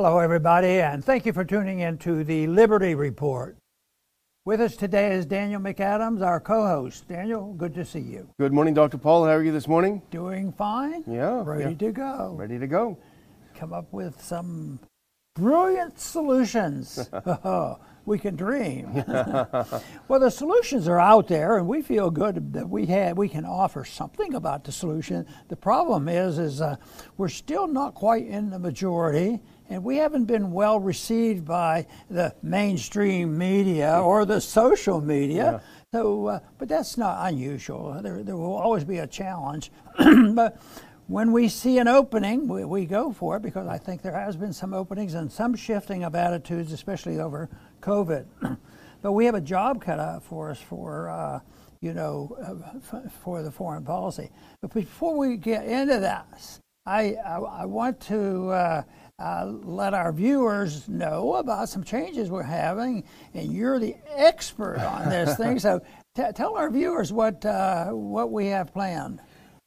Hello, everybody, and thank you for tuning in to the Liberty Report. With us today is Daniel McAdams, our co host. Daniel, good to see you. Good morning, Dr. Paul. How are you this morning? Doing fine. Yeah. Ready yeah. to go. Ready to go. Come up with some brilliant solutions. we can dream. well, the solutions are out there, and we feel good that we have we can offer something about the solution. The problem is, is uh, we're still not quite in the majority, and we haven't been well received by the mainstream media or the social media. Yeah. So, uh, but that's not unusual. There, there will always be a challenge, but when we see an opening, we, we, go for it because I think there has been some openings and some shifting of attitudes, especially over COVID. but we have a job cut out for us for, uh, you know, uh, f- for the foreign policy. But before we get into that, I, I, I want to uh, uh, let our viewers know about some changes we're having, and you're the expert on this thing. So t- tell our viewers what, uh, what we have planned.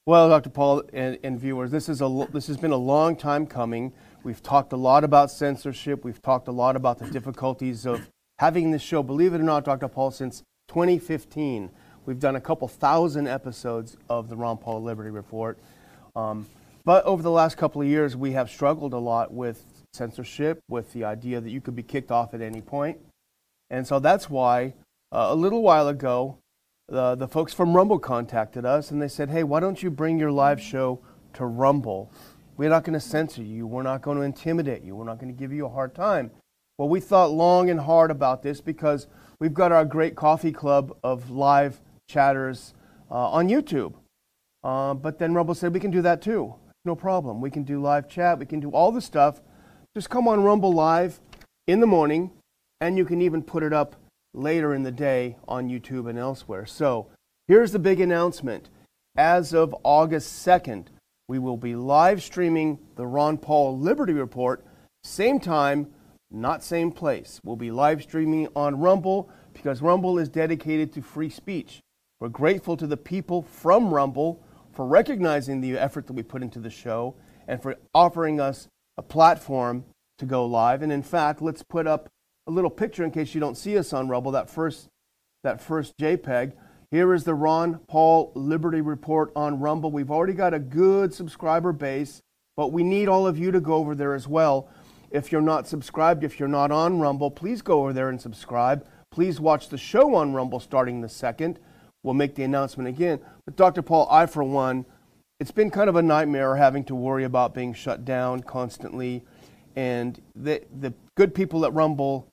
Well, Dr. Paul and, and, viewers, this is a this has been a long time coming. We've talked a lot about censorship. We've talked a lot about the difficulties of having this show. Believe it or not, Dr. Paul, since 2015, we've done a couple thousand episodes of the Ron Paul Liberty Report. Um, but over the last couple of years, we have struggled a lot with censorship, with the idea that you could be kicked off at any point. And so that's why uh, a little while ago, the, the folks from Rumble contacted us and they said, hey, why don't you bring your live show to Rumble? We're not going to censor you. We're not going to intimidate you. We're not going to give you a hard time. Well, we thought long and hard about this because we've got our great coffee club of live chatters uh, on YouTube. Uh, but then Rumble said we can do that too. No problem. We can do live chat. We can do all the stuff. Just come on Rumble Live in the morning, and you can even put it up later in the day on YouTube and elsewhere. So here's the big announcement. As of August 2nd, we will be live streaming the Ron Paul Liberty Report, same time, not same place. We'll be live streaming on Rumble because Rumble is dedicated to free speech. We're grateful to the people from Rumble for recognizing the effort that we put into the show and for offering us a platform to go live. And in fact, let's put up a little picture in case you don't see us on Rumble, that first, that first JPEG. Here is the Ron Paul Liberty Report on Rumble. We've already got a good subscriber base, but we need all of you to go over there as well. If you're not subscribed, if you're not on Rumble, please go over there and subscribe. Please watch the show on Rumble starting the second. We'll make the announcement again. But Dr. Paul, I, for one, it's been kind of a nightmare having to worry about being shut down constantly. And the, the good people at Rumble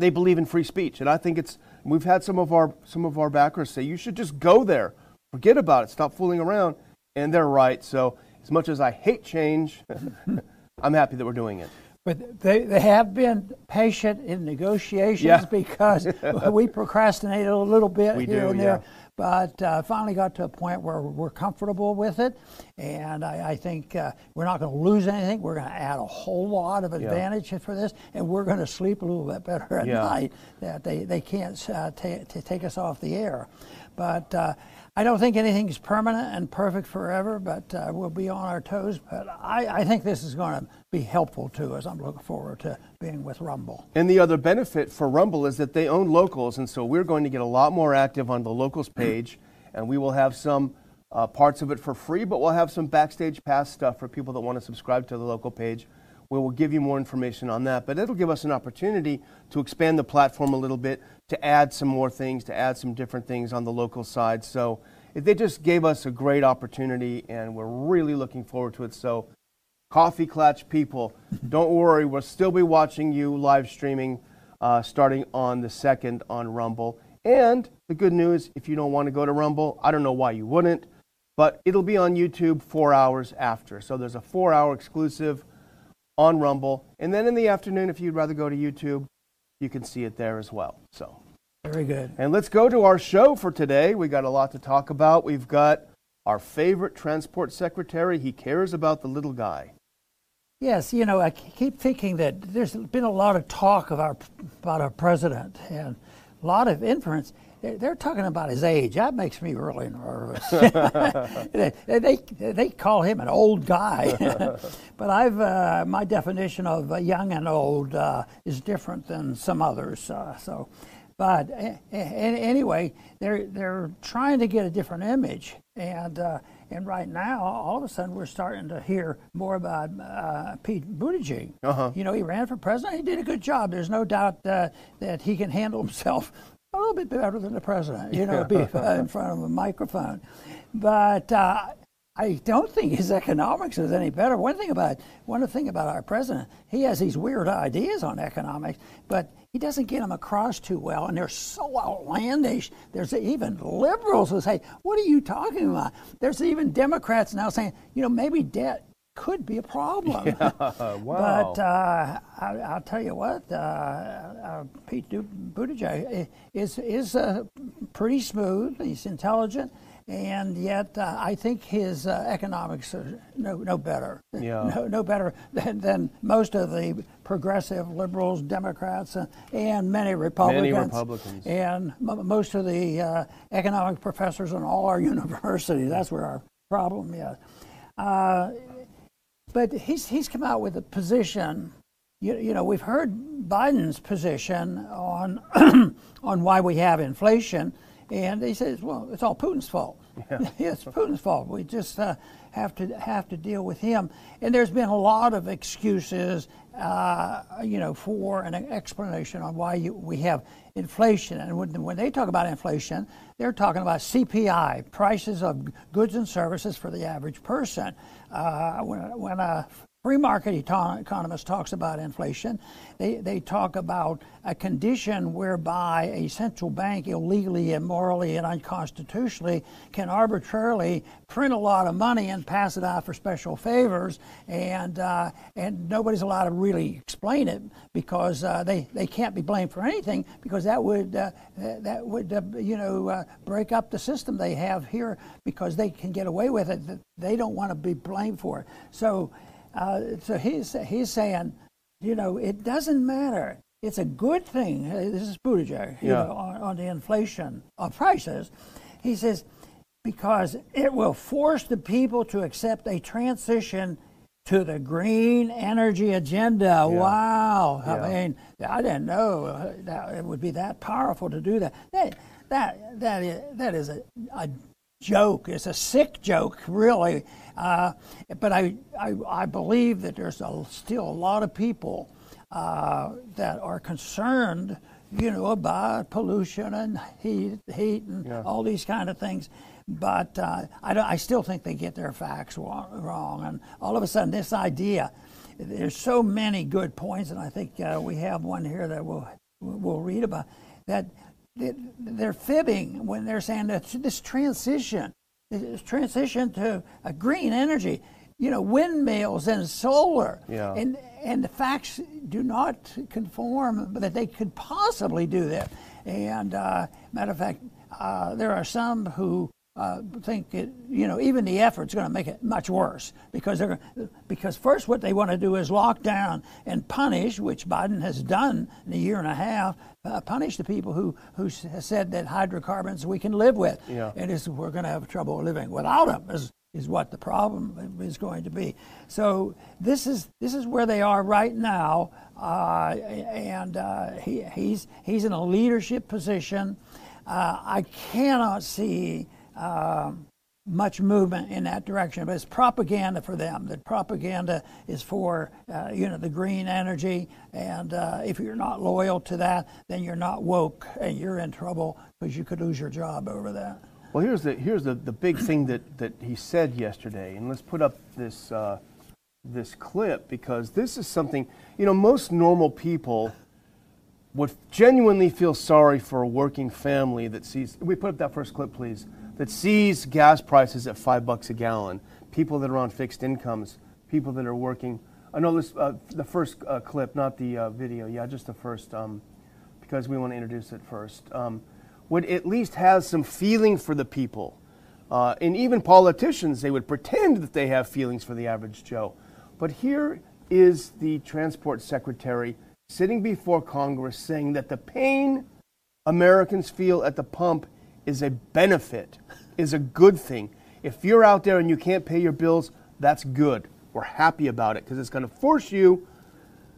they believe in free speech. And I think it's we've had some of our some of our backers say you should just go there, forget about it, stop fooling around, and they're right. So as much as I hate change, I'm happy that we're doing it. But they, they have been patient in negotiations yeah. because we procrastinated a little bit we here do, and there. Yeah but uh, finally got to a point where we're comfortable with it, and I, I think uh, we're not going to lose anything. We're going to add a whole lot of advantage yeah. for this, and we're going to sleep a little bit better at night. That they they can't uh, t- to take us off the air, but uh, I don't think anything's permanent and perfect forever, but uh, we'll be on our toes. But I, I think this is going to be helpful to us. I'm looking forward to being with Rumble. And the other benefit for Rumble is that they own locals, and so we're going to get a lot more active on the locals page, and we will have some uh, parts of it for free, but we'll have some backstage pass stuff for people that want to subscribe to the local page. We will give you more information on that, but it'll give us an opportunity to expand the platform a little bit, to add some more things, to add some different things on the local side. So they just gave us a great opportunity, and we're really looking forward to it. So, Coffee Klatch people, don't worry, we'll still be watching you live streaming uh, starting on the 2nd on Rumble. And the good news, if you don't want to go to Rumble, I don't know why you wouldn't, but it'll be on YouTube four hours after. So there's a four hour exclusive on Rumble. And then in the afternoon, if you'd rather go to YouTube, you can see it there as well. So very good. And let's go to our show for today. We got a lot to talk about. We've got our favorite transport secretary. He cares about the little guy. Yes, you know, I keep thinking that there's been a lot of talk of our, about our president and a lot of inference. they're talking about his age. That makes me really nervous. they, they, they call him an old guy, but I've uh, my definition of young and old uh, is different than some others. Uh, so, but anyway, they're they're trying to get a different image, and uh, and right now, all of a sudden, we're starting to hear more about uh, Pete Buttigieg. Uh-huh. You know, he ran for president. He did a good job. There's no doubt uh, that he can handle himself a little bit better than the president, you know, be in front of a microphone. But uh, I don't think his economics is any better. One thing about one thing about our president, he has these weird ideas on economics, but he doesn't get them across too well, and they're so outlandish. There's even liberals who say, "What are you talking about?" There's even Democrats now saying, "You know, maybe debt could be a problem. Yeah, wow. But uh, I, will tell you what, uh, uh, Pete Buttigieg is is uh, pretty smooth. He's intelligent, and yet uh, I think his uh, economics are no no better. Yeah. No, no better than, than most of the progressive liberals, Democrats, and many Republicans. Many Republicans. And m- most of the economic professors in all our universities. That's where our problem is. But he's, he's come out with a position. You, you know, we've heard Biden's position on, on why we have inflation, and he says, well, it's all Putin's fault. Yeah. it's Putin's fault. We just uh, have to have to deal with him. And there's been a lot of excuses, uh, you know, for an explanation on why you, we have inflation. And when, when they talk about inflation, they're talking about CPI, prices of goods and services for the average person. Uh, when, when a free market economists talks about inflation, they, they talk about a condition whereby a central bank illegally, immorally, and unconstitutionally can arbitrarily print a lot of money and pass it out for special favors, and uh, and nobody's allowed to really explain it because uh, they, they can't be blamed for anything because that would uh, that would uh, you know uh, break up the system they have here because they can get away with it. They don't want to be blamed for it. So uh, so he's, he's saying, you know, it doesn't matter. It's a good thing. This is Buttigieg, you yeah. know, on, on the inflation of prices. He says, because it will force the people to accept a transition to the green energy agenda. Yeah. Wow. Yeah. I mean, I didn't know that it would be that powerful to do that. That, that, that is, that is a, a joke. It's a sick joke, really. Uh, but I, I, I, believe that there's a, still a lot of people uh, that are concerned, you know, about pollution and heat, heat and yeah. all these kind of things. But uh, I, I still think they get their facts wrong. And all of a sudden, this idea, there's so many good points, and I think uh, we have one here that we'll, we'll read about, that they're fibbing when they're saying that this transition, this transition to a green energy, you know, windmills and solar, yeah. and and the facts do not conform that they could possibly do that. And uh, matter of fact, uh, there are some who uh, think it, you know, even the effort's going to make it much worse because they're because first what they want to do is lock down and punish, which Biden has done in a year and a half, uh, punish the people who who said that hydrocarbons we can live with, yeah. and is we're going to have trouble living without them. Is, is what the problem is going to be. So this is this is where they are right now, uh, and uh, he, he's he's in a leadership position. Uh, I cannot see much movement in that direction. But it's propaganda for them. That propaganda is for uh, you know the green energy, and uh, if you're not loyal to that, then you're not woke, and you're in trouble because you could lose your job over that. Well, here's the here's the, the big thing that, that he said yesterday, and let's put up this uh, this clip because this is something you know most normal people would genuinely feel sorry for a working family that sees. We put up that first clip, please that sees gas prices at five bucks a gallon, people that are on fixed incomes, people that are working. I know this, uh, the first uh, clip, not the uh, video. Yeah, just the first, um, because we want to introduce it first. Um, would at least have some feeling for the people. Uh, and even politicians, they would pretend that they have feelings for the average Joe. But here is the transport secretary sitting before Congress saying that the pain Americans feel at the pump is a benefit, is a good thing. If you're out there and you can't pay your bills, that's good. We're happy about it because it's going to force you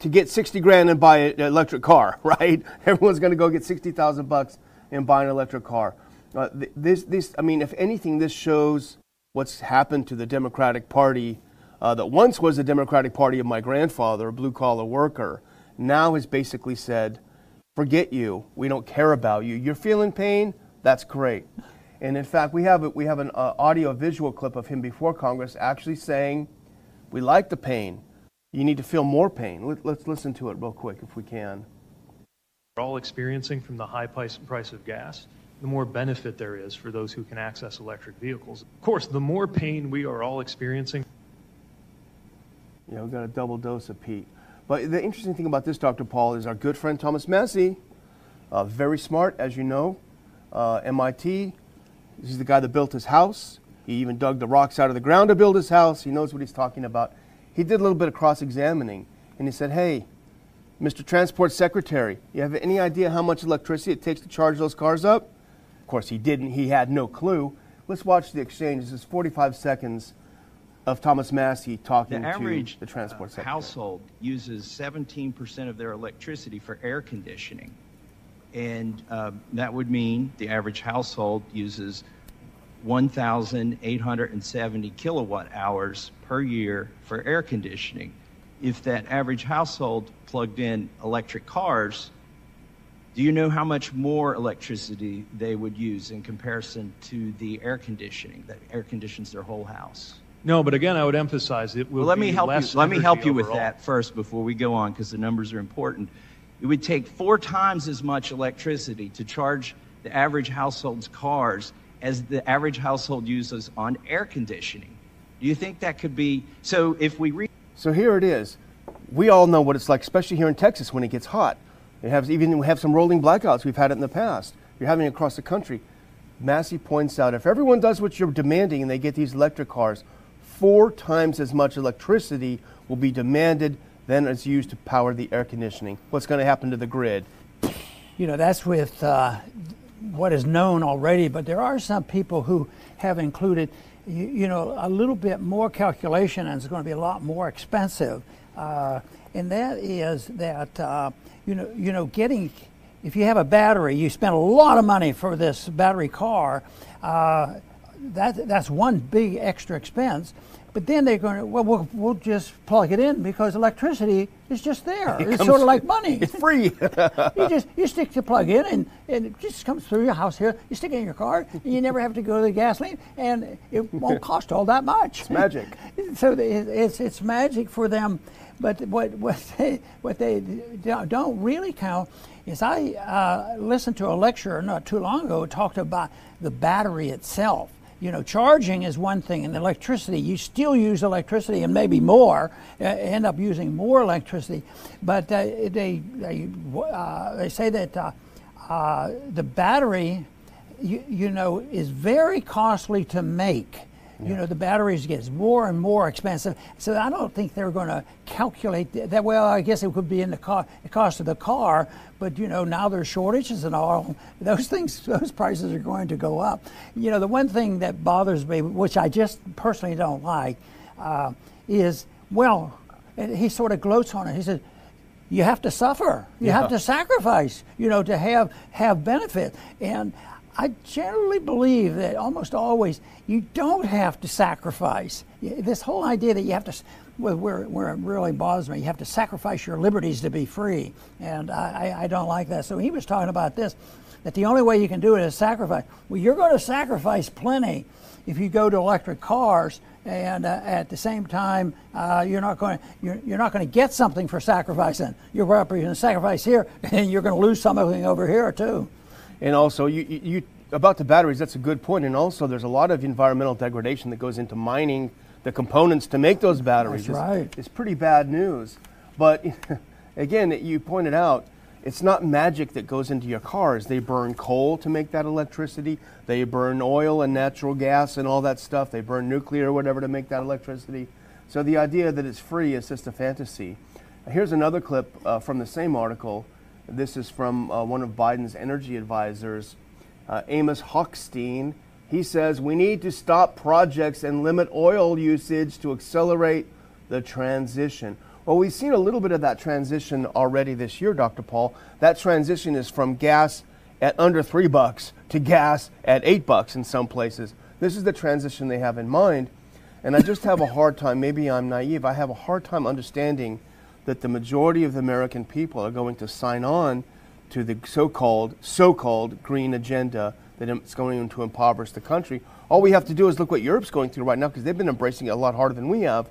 to get 60 grand and buy an electric car, right? Everyone's going to go get 60,000 bucks and buy an electric car. Uh, this, this, I mean, if anything, this shows what's happened to the Democratic Party uh, that once was the Democratic Party of my grandfather, a blue collar worker, now has basically said, forget you. We don't care about you. You're feeling pain? That's great. And in fact, we have, a, we have an uh, audio visual clip of him before Congress actually saying, We like the pain. You need to feel more pain. Let, let's listen to it real quick if we can. We're all experiencing from the high price, price of gas the more benefit there is for those who can access electric vehicles. Of course, the more pain we are all experiencing. You know, we got a double dose of Pete. But the interesting thing about this, Dr. Paul, is our good friend Thomas Massie, uh, very smart, as you know, uh, MIT. He's the guy that built his house. He even dug the rocks out of the ground to build his house. He knows what he's talking about. He did a little bit of cross examining, and he said, Hey, Mr. Transport Secretary, you have any idea how much electricity it takes to charge those cars up? Of course, he didn't. He had no clue. Let's watch the exchange. This is 45 seconds of Thomas Massie talking the average, to the transport uh, secretary. household uses 17% of their electricity for air conditioning. And uh, that would mean the average household uses 1,870 kilowatt hours per year for air conditioning. If that average household plugged in electric cars, do you know how much more electricity they would use in comparison to the air conditioning that air conditions their whole house? No, but again, I would emphasize it will well, let me help less you. Let me help you overall. with that first before we go on because the numbers are important. It would take four times as much electricity to charge the average household's cars as the average household uses on air conditioning. Do you think that could be so? If we read, So here it is. We all know what it's like, especially here in Texas when it gets hot. It has even we have some rolling blackouts. We've had it in the past. You're having it across the country. Massie points out if everyone does what you're demanding and they get these electric cars, four times as much electricity will be demanded than it's used to power the air conditioning. What's going to happen to the grid? You know, that's with uh, what is known already, but there are some people who have included, you, you know, a little bit more calculation and it's going to be a lot more expensive. Uh, and that is that, uh, you know, you know, getting, if you have a battery, you spend a lot of money for this battery car. Uh, that, that's one big extra expense. But then they're going to, well, well, we'll just plug it in because electricity is just there. It it's sort of like money. It's free. you just you stick the plug in and, and it just comes through your house here. You stick it in your car and you never have to go to the gasoline and it won't cost all that much. It's magic. so it's it's magic for them. But what what they what they don't really count is I uh, listened to a lecture not too long ago talked about the battery itself you know, charging is one thing, and electricity, you still use electricity and maybe more, uh, end up using more electricity. But uh, they, they, uh, they say that uh, uh, the battery, you, you know, is very costly to make. You know, the batteries gets more and more expensive. So I don't think they're going to calculate that. that. Well, I guess it could be in the, co- the cost of the car, but you know, now there's shortages and all. Those things, those prices are going to go up. You know, the one thing that bothers me, which I just personally don't like, uh, is well, he sort of gloats on it. He says, you have to suffer. You Yeah. have to sacrifice, you know, to have have benefit. And I generally believe that almost always you don't have to sacrifice. This whole idea that you have to, well, where, where it really bothers me, you have to sacrifice your liberties to be free. And I, I don't like that. So he was talking about this, that the only way you can do it is sacrifice. Well, you're going to sacrifice plenty if you go to electric cars and uh, at the same time uh, you're not going to you're, you're not going to get something for sacrificing you're going to sacrifice here and you're going to lose something over here too And also, you, you, about the batteries, that's a good point. And also, there's a lot of environmental degradation that goes into mining the components to make those batteries. That's It's- right. It's, pretty bad news. But again, you pointed out, it's not magic that goes into your cars. They burn coal to make that electricity. They burn oil and natural gas and all that stuff. They burn nuclear or whatever to make that electricity. So the idea that it's free is just a fantasy. Here's another clip uh, from the same article This is from uh, one of Biden's energy advisors, uh, Amos Hochstein. He says we need to stop projects and limit oil usage to accelerate the transition. Well, we've seen a little bit of that transition already this year, Dr. Paul. That transition is from gas at under three bucks to gas at eight bucks in some places. This is the transition they have in mind. And I just have a hard time, maybe I'm naive, I have a hard time understanding that the majority of the American people are going to sign on to the so-called so-called green agenda that it's going to impoverish the country. All we have to do is look what Europe's going through right now because they've been embracing it a lot harder than we have.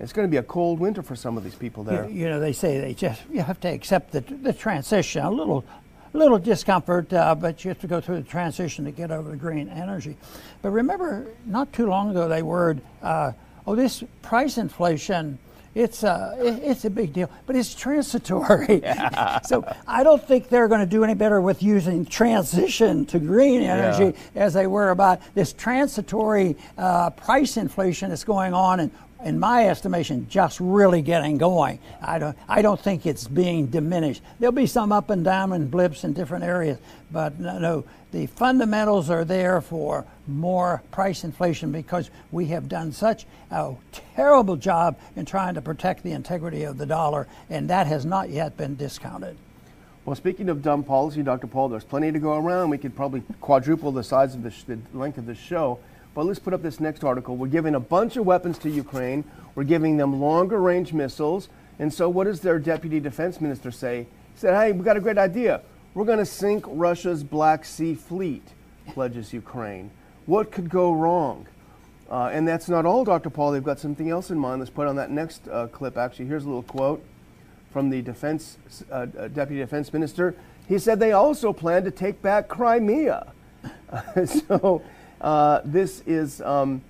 It's going to be a cold winter for some of these people there. You, you know, they say they just you have to accept the, the transition. A little, little discomfort, uh, but you have to go through the transition to get over the green energy. But remember, not too long ago, they word, uh, oh, this price inflation it's a, uh, it's a big deal, but it's transitory. Yeah. so I don't think they're going to do any better with using transition to green energy yeah. as they were about this transitory uh, price inflation that's going on and in my estimation, just really getting going. I don't, I don't think it's being diminished. There'll be some up and down and blips in different areas, but no, no, the fundamentals are there for more price inflation because we have done such a terrible job in trying to protect the integrity of the dollar, and that has not yet been discounted. Well, speaking of dumb policy, Dr. Paul, there's plenty to go around. We could probably quadruple the size of the, sh- the length of the show. But let's put up this next article. We're giving a bunch of weapons to Ukraine. We're giving them longer range missiles. And so, what does their deputy defense minister say? He said, Hey, we got a great idea. We're going to sink Russia's Black Sea fleet, pledges Ukraine. What could go wrong? Uh, and that's not all, Dr. Paul. They've got something else in mind. Let's put on that next uh, clip. Actually, here's a little quote from the defense uh, uh deputy defense minister. He said they also plan to take back Crimea. so uh, this is um,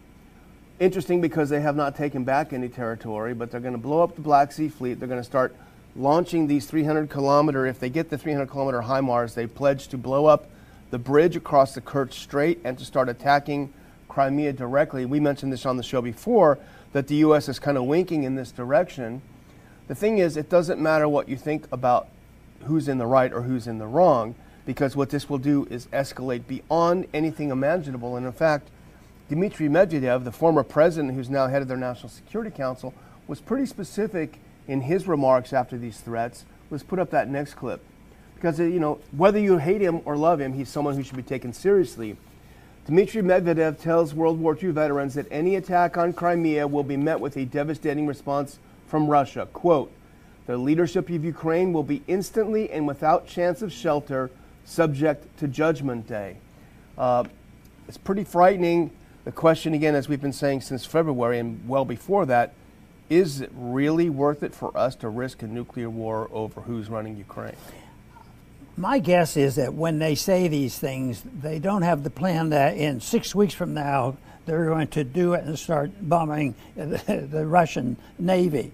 interesting because they have not taken back any territory, but they're going to blow up the Black Sea Fleet. They're going to start launching these 300 kilometer, if they get the 300 kilometer HIMARS, they pledge to blow up the bridge across the Kerch Strait and to start attacking Crimea directly. We mentioned this on the show before that the U.S. is kind of winking in this direction. The thing is, it doesn't matter what you think about who's in the right or who's in the wrong because what this will do is escalate beyond anything imaginable. And in fact, Dmitry Medvedev, the former president who's now head of their National Security Council, was pretty specific in his remarks after these threats. Let's put up that next clip. Because, you know, whether you hate him or love him, he's someone who should be taken seriously. Dmitry Medvedev tells World War II veterans that any attack on Crimea will be met with a devastating response from Russia. Quote, the leadership of Ukraine will be instantly and without chance of shelter subject to Judgment Day. Uh, it's pretty frightening. The question, again, as we've been saying since February and well before that, is it really worth it for us to risk a nuclear war over who's running Ukraine? My guess is that when they say these things, they don't have the plan that in six weeks from now they're going to do it and start bombing the, the Russian Navy.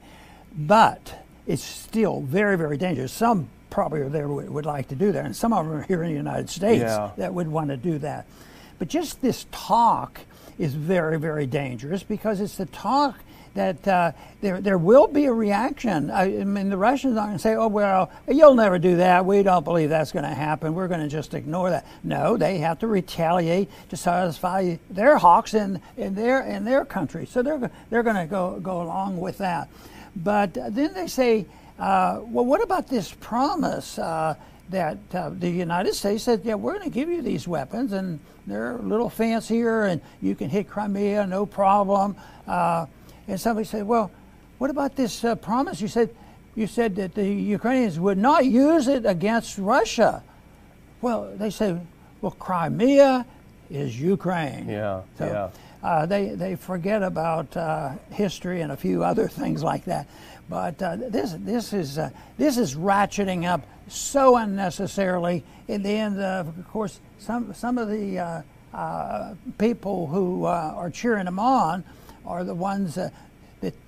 But it's still very, very dangerous. Some probably are there would, would like to do that, and some of them are here in the United States yeah. that would want to do that. But just this talk is very, very dangerous because it's the talk that uh, there, there will be a reaction. I, mean, the Russians aren't going to say, oh, well, you'll never do that. We don't believe that's going to happen. We're going to just ignore that. No, they have to retaliate to satisfy their hawks in, in, their, in their country. So they're, they're going to go, go along with that. But then they say, uh, well, what about this promise uh, that uh, the United States said, yeah, we're going to give you these weapons, and they're a little fancier, and you can hit Crimea, no problem. Uh, and somebody said, well, what about this uh, promise? You said, you said that the Ukrainians would not use it against Russia. Well, they say, well, Crimea is Ukraine. Yeah, so, yeah. Uh, they, they forget about uh, history and a few other things like that. But uh, this, this, is, uh, this is ratcheting up so unnecessarily. In the end, uh, of course, some, some of the uh, people who are cheering them on are the ones that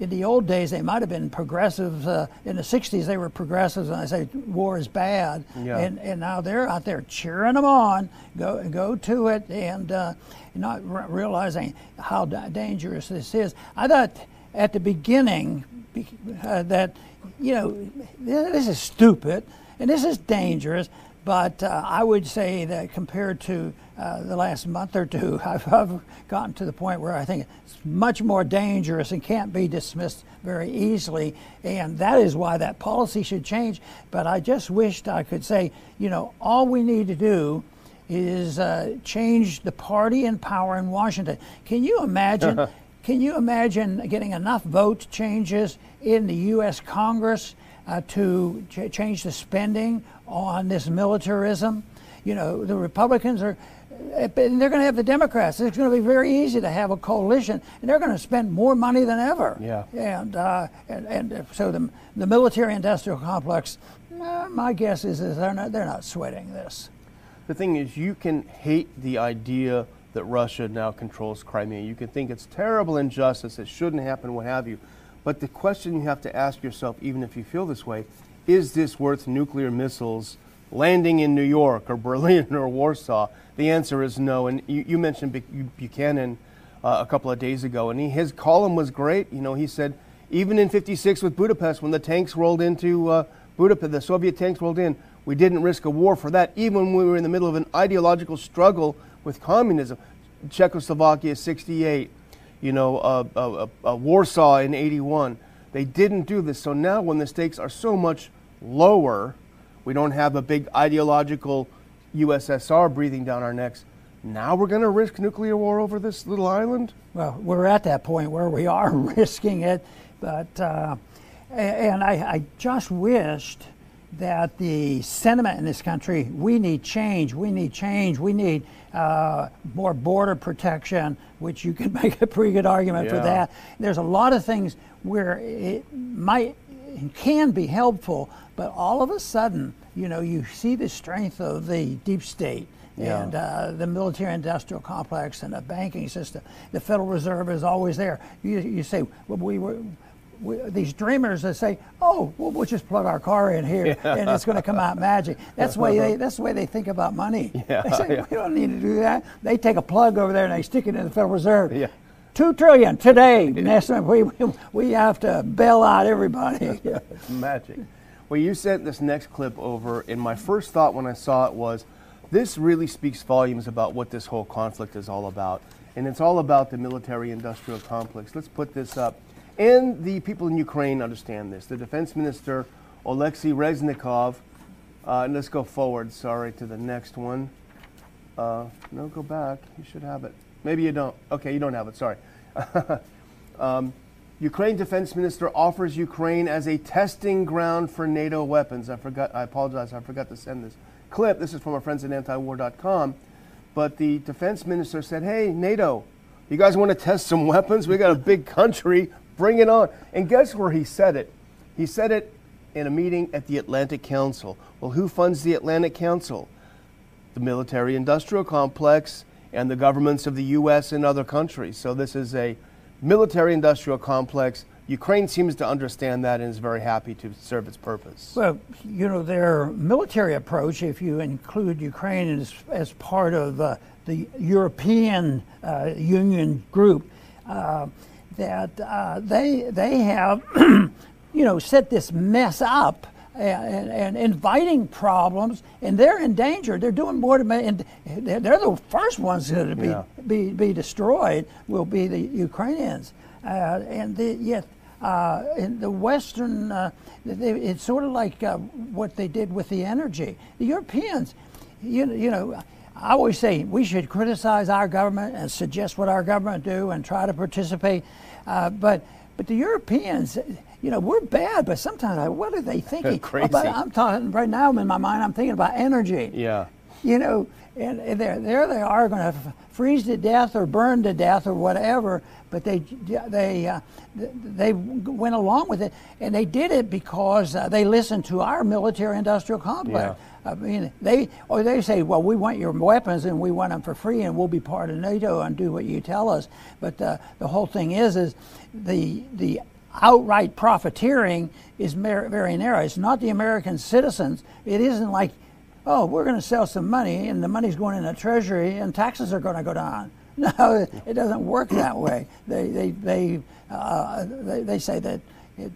in the old days they might have been progressives. Uh, in the 60s they were progressives, and I say war is bad. Yeah. And, and now they're out there cheering them on. Go go to it, and uh, not realizing how dangerous this is. I thought at the beginning uh, that you know this is stupid and this is dangerous. But uh, I would say that compared to uh, the last month or two, I've, I've, gotten to the point where I think it's much more dangerous and can't be dismissed very easily. And that is why that policy should change. But I just wished I could say, you know, all we need to do is uh, change the party in power in Washington. Can you imagine? can you imagine getting enough vote changes in the U.S. Congress uh, to ch- change the spending on this militarism? You know, the Republicans are. And they're going to have the Democrats. It's going to be very easy to have a coalition, and they're going to spend more money than ever. Yeah. And uh, and, and so the the military-industrial complex, uh, my guess is, is they're not they're not sweating this the thing is, you can hate the idea that Russia now controls Crimea. You can think it's terrible injustice, it shouldn't happen, what have you. But the question you have to ask yourself, even if you feel this way, is this worth nuclear missiles landing in New York or Berlin or Warsaw? The answer is no. And you, you mentioned Buchanan uh, a couple of days ago, and he, his column was great. You know, he said, even in 56 with Budapest, when the tanks rolled into uh, Budapest, the Soviet tanks rolled in, we didn't risk a war for that, even when we were in the middle of an ideological struggle with communism. Czechoslovakia, 68, you know, uh, Warsaw in 81. They didn't do this. So now, when the stakes are so much lower, we don't have a big ideological USSR breathing down our necks. Now we're going to risk nuclear war over this little island? Well, we're at that point where we are risking it, but uh, and I, I just wished that the sentiment in this country we need change, we need change, we need uh, more border protection, which you can make a pretty good argument yeah. for that. There's a lot of things where it might and can be helpful, but all of a sudden, you know, you see the strength of the deep state. Yeah. and uh, the military industrial complex and the banking system. The Federal Reserve is always there. You, you say, well, we were we, these dreamers that say, "Oh, well, we'll just plug our car in here, yeah. and it's going to come out magic." That's the way they that's the way they think about money. Yeah, they say, yeah. "We don't need to do that." They take a plug over there and they stick it in the Federal Reserve. Yeah. Two trillion today. we, we have to bail out everybody. magic. Well, you sent this next clip over, and my first thought when I saw it was, this really speaks volumes about what this whole conflict is all about. And it's all about the military industrial complex. Let's put this up. And the people in Ukraine understand this. The defense minister, Oleksiy Reznikov, uh, let's go forward, sorry, to the next one. Uh, no, go back. You should have it. Maybe you don't. Okay, you don't have it, sorry. um, Ukraine defense minister offers Ukraine as a testing ground for NATO weapons. I forgot, I apologize, I forgot to send this clip. This is from our friends at antiwar.com. But the defense minister said, hey, NATO, you guys want to test some weapons? We got a big country Bring it on. And guess where he said it? He said it in a meeting at the Atlantic Council. Well, who funds the Atlantic Council? The military industrial complex and the governments of the U.S. and other countries. So this is a military industrial complex. Ukraine seems to understand that and is very happy to serve its purpose. Well, you know, their military approach, if you include Ukraine as, as part of uh, the European uh, Union group, uh, that uh, they they have you know set this mess up and, and, inviting problems, and they're in danger. They're doing more to make, and they're the first ones to be, yeah. be, be destroyed. Will be the Ukrainians, uh, and the, yet uh, in the Western, uh, they, it's sort of like uh, what they did with the energy. The Europeans, you, you know I always say we should criticize our government and suggest what our government do and try to participate. Uh, but but the Europeans, you know, we're bad, but sometimes what are they thinking? Crazy. About, I'm talking right now in my mind. I'm thinking about energy. Yeah. You know, and, and there there they are going to freeze to death or burn to death or whatever. But they they uh, they went along with it, and they did it because uh, they listened to our military-industrial complex. Yeah. I mean, they or they say, well, we want your weapons and we want them for free, and we'll be part of NATO and do what you tell us. But uh, the whole thing is, is the the outright profiteering is very narrow. It's not the American citizens. It isn't like, oh, we're going to sell some money and the money's going in the treasury and taxes are going to go down. No, it doesn't work that way. They they they, uh, they, they say that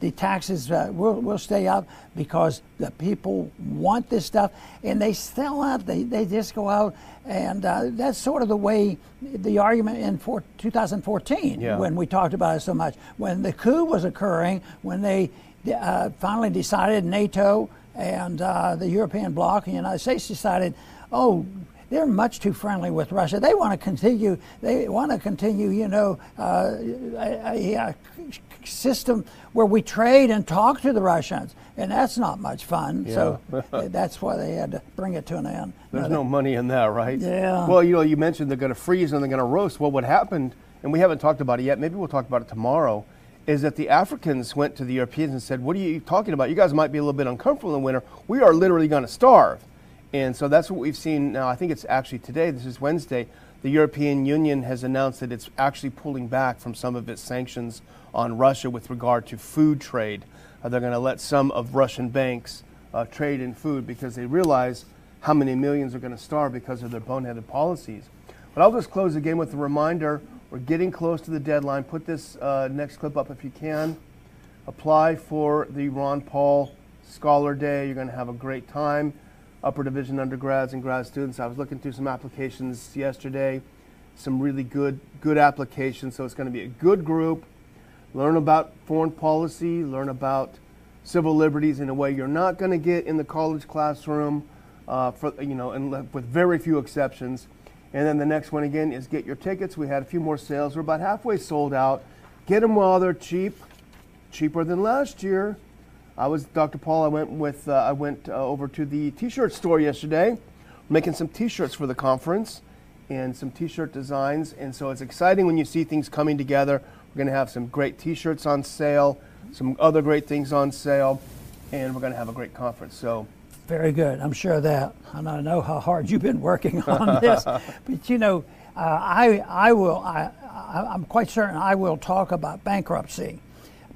the taxes uh, will, will stay up because the people want this stuff and they sell out. They, they just go out and uh, that's sort of the way the argument in for 2014 Yeah. when we talked about it so much. When the coup was occurring, when they uh, finally decided NATO and uh, the European bloc and the United States decided, oh, they're much too friendly with Russia. They want to continue. They want to continue. You know, uh, a, a, a system where we trade and talk to the Russians, and that's not much fun. So that's why they had to bring it to an end. There's no money in that, right? Yeah. Well, you know, you mentioned they're going to freeze and they're going to roast. Well, what happened, and we haven't talked about it yet, maybe we'll talk about it tomorrow, is that the Africans went to the Europeans and said, What are you talking about? You guys might be a little bit uncomfortable in the winter. We are literally going to starve. And so that's what we've seen now. I think it's actually today, this is Wednesday. The European Union has announced that it's actually pulling back from some of its sanctions on Russia with regard to food trade. Uh, they're going to let some of Russian banks uh, trade in food because they realize how many millions are going to starve because of their boneheaded policies. But I'll just close again with a reminder we're getting close to the deadline. Put this uh, next clip up if you can. Apply for the Ron Paul Scholar Day. You're going to have a great time. Upper division undergrads and grad students. I was looking through some applications yesterday, some really good good applications. So it's going to be a good group. Learn about foreign policy, learn about civil liberties in a way you're not going to get in the college classroom, uh, for you know, and with very few exceptions. And then the next one again is get your tickets. We had a few more sales. We're about halfway sold out. Get them while they're cheap, cheaper than last year. I was Dr. Paul. I went with uh, I went uh, over to the T-shirt store yesterday, making some T-shirts for the conference, and some T-shirt designs. And so it's exciting when you see things coming together. We're going to have some great T-shirts on sale, some other great things on sale, and we're going to have a great conference. So Very good. I'm sure of that. And I know how hard you've been working on this. but you know, uh, I, I will, I, I, I'm quite certain I will talk about bankruptcy,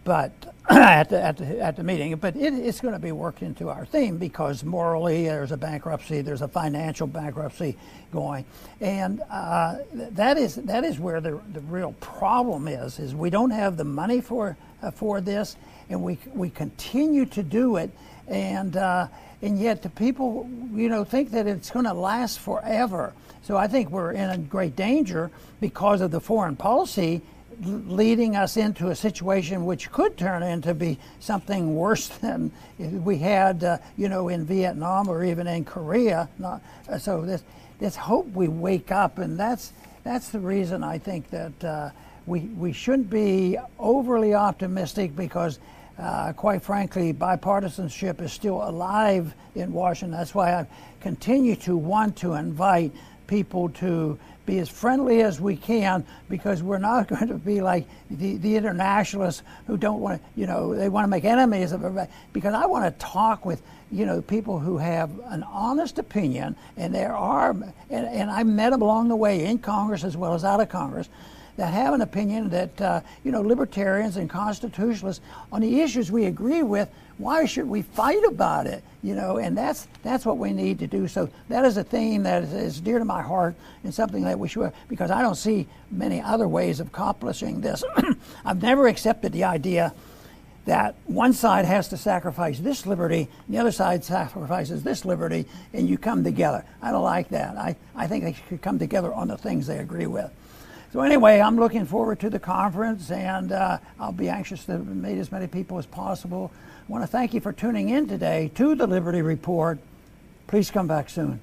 but at the, at the, at the meeting. But it, it's going to be worked into our theme because morally there's a bankruptcy, there's a financial bankruptcy going, and uh, that is that is where the, the real problem is. Is we don't have the money for uh, for this, and we we continue to do it, and. Uh, and yet the people, you know, think that it's going to last forever. So I think we're in a great danger because of the foreign policy leading us into a situation which could turn into be something worse than we had, uh, you know, in Vietnam or even in Korea. Not, uh, so this, let's hope we wake up, and that's that's the reason I think that uh, we we shouldn't be overly optimistic because uh, quite frankly, bipartisanship is still alive in Washington. That's why I continue to want to invite people to be as friendly as we can because we're not going to be like the, the internationalists who don't want to, you know, they want to make enemies of everybody. Because I want to talk with, you know, people who have an honest opinion, and there are, and, and I met them along the way in Congress as well as out of Congress that have an opinion that uh, you know libertarians and constitutionalists on the issues we agree with why should we fight about it you know and that's that's what we need to do so that is a theme that is, is dear to my heart and something that we should because i don't see many other ways of accomplishing this i've never accepted the idea that one side has to sacrifice this liberty, and the other side sacrifices this liberty, and you come together. I don't like that. I, I think they should come together on the things they agree with. So anyway, I'm looking forward to the conference, and uh, I'll be anxious to meet as many people as possible. I want to thank you for tuning in today to the Liberty Report. Please come back soon.